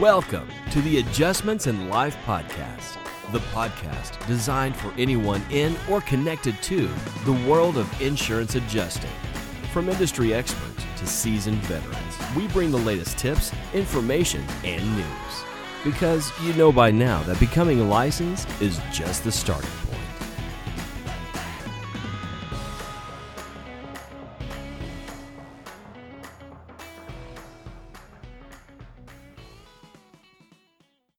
Welcome to the Adjustments in Life podcast, the podcast designed for anyone in or connected to the world of insurance adjusting. From industry experts to seasoned veterans, we bring the latest tips, information, and news. Because you know by now that becoming licensed is just the starting.